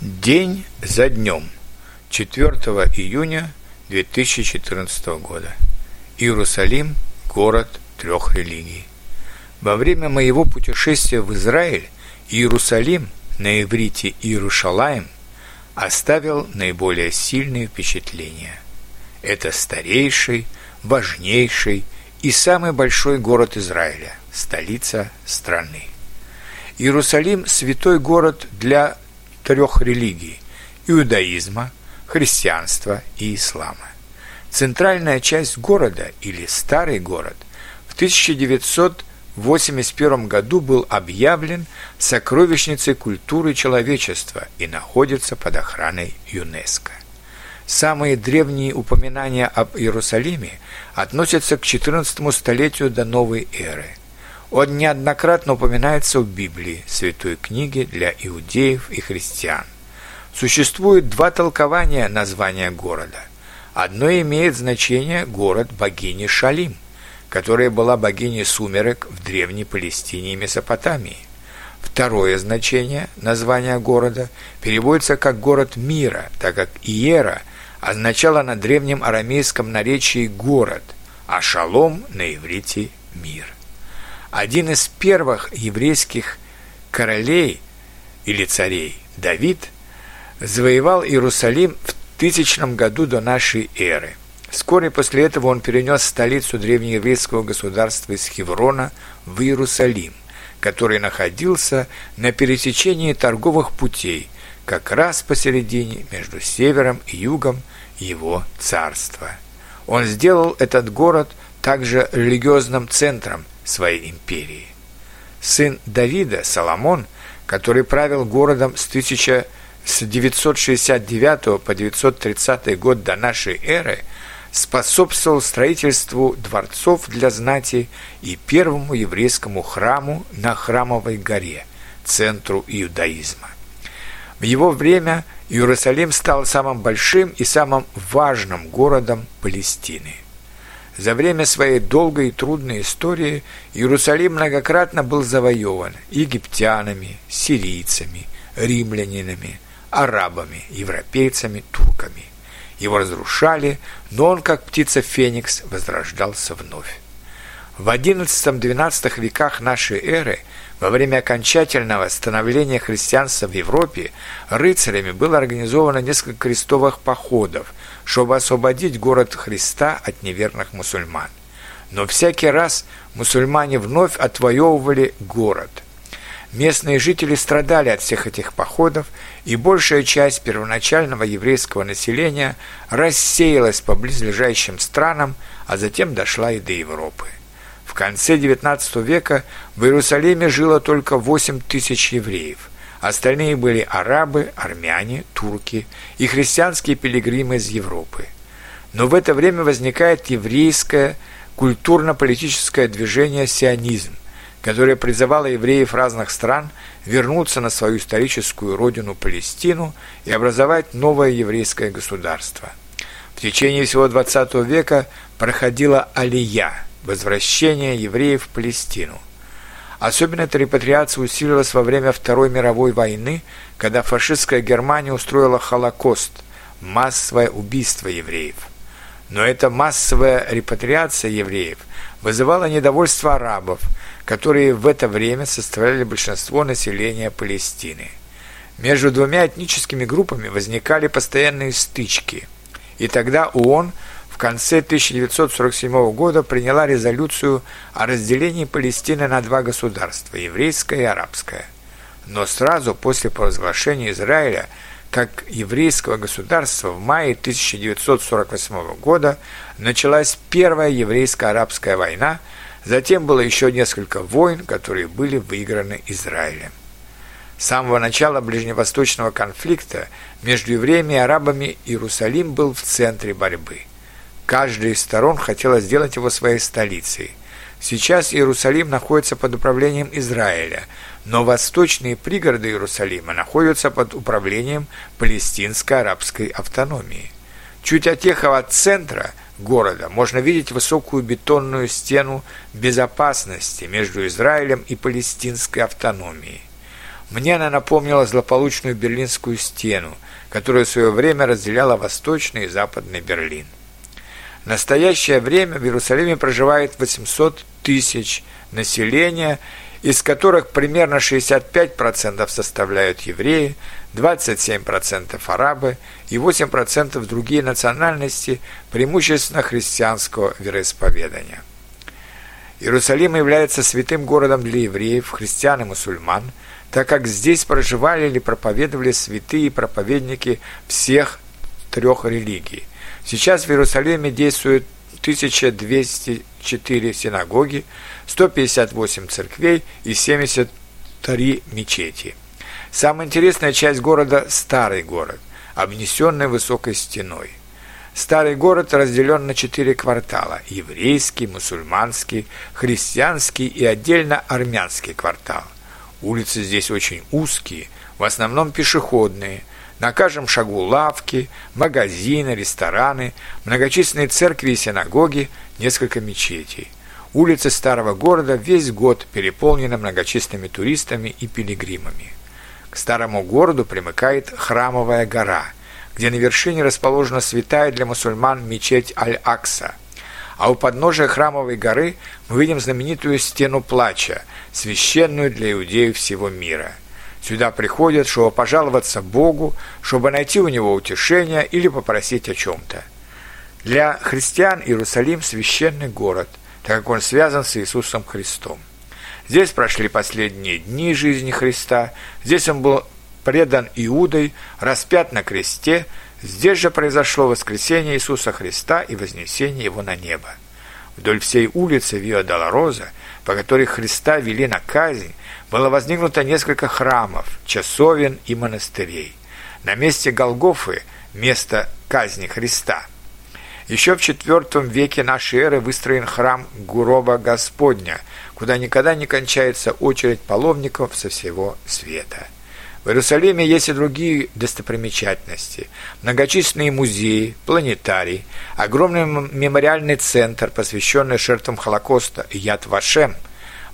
День за днем. 4 июня 2014 года. Иерусалим – город трех религий. Во время моего путешествия в Израиль Иерусалим, на иврите Иерушалаем, оставил наиболее сильные впечатления. Это старейший, важнейший и самый большой город Израиля, столица страны. Иерусалим – святой город для трех религий – иудаизма, христианства и ислама. Центральная часть города, или Старый город, в 1981 году был объявлен сокровищницей культуры человечества и находится под охраной ЮНЕСКО. Самые древние упоминания об Иерусалиме относятся к XIV столетию до новой эры – он неоднократно упоминается в Библии, святой книге для иудеев и христиан. Существует два толкования названия города. Одно имеет значение город богини Шалим, которая была богиней сумерек в древней Палестине и Месопотамии. Второе значение названия города переводится как «город мира», так как «иера» означало на древнем арамейском наречии «город», а «шалом» на иврите «мир». Один из первых еврейских королей или царей, Давид, завоевал Иерусалим в тысячном году до нашей эры. Вскоре после этого он перенес столицу древнееврейского государства из Хеврона в Иерусалим, который находился на пересечении торговых путей, как раз посередине между севером и югом его царства. Он сделал этот город также религиозным центром своей империи. Сын Давида, Соломон, который правил городом с 1969 по 930 год до нашей эры, способствовал строительству дворцов для знати и первому еврейскому храму на Храмовой горе, центру иудаизма. В его время Иерусалим стал самым большим и самым важным городом Палестины – за время своей долгой и трудной истории Иерусалим многократно был завоеван египтянами, сирийцами, римлянинами, арабами, европейцами, турками. Его разрушали, но он, как птица Феникс, возрождался вновь. В XI-XII веках нашей эры, во время окончательного становления христианства в Европе, рыцарями было организовано несколько крестовых походов, чтобы освободить город Христа от неверных мусульман. Но всякий раз мусульмане вновь отвоевывали город. Местные жители страдали от всех этих походов, и большая часть первоначального еврейского населения рассеялась по близлежащим странам, а затем дошла и до Европы. Конце XIX века в Иерусалиме жило только 8 тысяч евреев – Остальные были арабы, армяне, турки и христианские пилигримы из Европы. Но в это время возникает еврейское культурно-политическое движение «Сионизм», которое призывало евреев разных стран вернуться на свою историческую родину Палестину и образовать новое еврейское государство. В течение всего XX века проходила алия – возвращение евреев в Палестину – Особенно эта репатриация усилилась во время Второй мировой войны, когда фашистская Германия устроила Холокост – массовое убийство евреев. Но эта массовая репатриация евреев вызывала недовольство арабов, которые в это время составляли большинство населения Палестины. Между двумя этническими группами возникали постоянные стычки, и тогда ООН – в конце 1947 года приняла резолюцию о разделении Палестины на два государства – еврейское и арабское. Но сразу после провозглашения Израиля как еврейского государства в мае 1948 года началась Первая еврейско-арабская война, затем было еще несколько войн, которые были выиграны Израилем. С самого начала ближневосточного конфликта между евреями и арабами Иерусалим был в центре борьбы – Каждая из сторон хотела сделать его своей столицей. Сейчас Иерусалим находится под управлением Израиля, но восточные пригороды Иерусалима находятся под управлением палестинско-арабской автономии. Чуть отъехав от центра города можно видеть высокую бетонную стену безопасности между Израилем и палестинской автономией. Мне она напомнила злополучную Берлинскую стену, которая в свое время разделяла Восточный и Западный Берлин. В настоящее время в Иерусалиме проживает 800 тысяч населения, из которых примерно 65% составляют евреи, 27% арабы и 8% другие национальности, преимущественно христианского вероисповедания. Иерусалим является святым городом для евреев, христиан и мусульман, так как здесь проживали или проповедовали святые проповедники всех трех религий. Сейчас в Иерусалиме действует 1204 синагоги, 158 церквей и 73 мечети. Самая интересная часть города – старый город, обнесенный высокой стеной. Старый город разделен на четыре квартала – еврейский, мусульманский, христианский и отдельно армянский квартал. Улицы здесь очень узкие, в основном пешеходные. На каждом шагу лавки, магазины, рестораны, многочисленные церкви и синагоги, несколько мечетей. Улицы старого города весь год переполнены многочисленными туристами и пилигримами. К старому городу примыкает Храмовая гора, где на вершине расположена святая для мусульман мечеть Аль-Акса. А у подножия Храмовой горы мы видим знаменитую Стену Плача, священную для иудеев всего мира. Сюда приходят, чтобы пожаловаться Богу, чтобы найти у Него утешение или попросить о чем-то. Для христиан Иерусалим – священный город, так как он связан с Иисусом Христом. Здесь прошли последние дни жизни Христа, здесь он был предан Иудой, распят на кресте, здесь же произошло воскресение Иисуса Христа и вознесение Его на небо. Вдоль всей улицы Виа Долороза, по которой Христа вели на казнь, было возникнуто несколько храмов, часовен и монастырей. На месте Голгофы – место казни Христа – еще в IV веке нашей эры выстроен храм Гуроба Господня, куда никогда не кончается очередь паломников со всего света. В Иерусалиме есть и другие достопримечательности. Многочисленные музеи, планетарий, огромный мемориальный центр, посвященный жертвам Холокоста, Яд Вашем,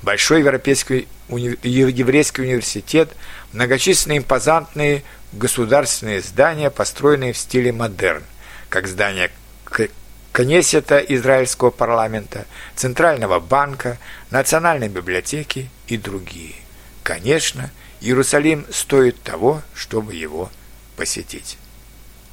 большой европейский уни... еврейский университет, многочисленные импозантные государственные здания, построенные в стиле модерн, как здание Кнессета израильского парламента, Центрального банка, Национальной библиотеки и другие. Конечно, Иерусалим стоит того, чтобы его посетить.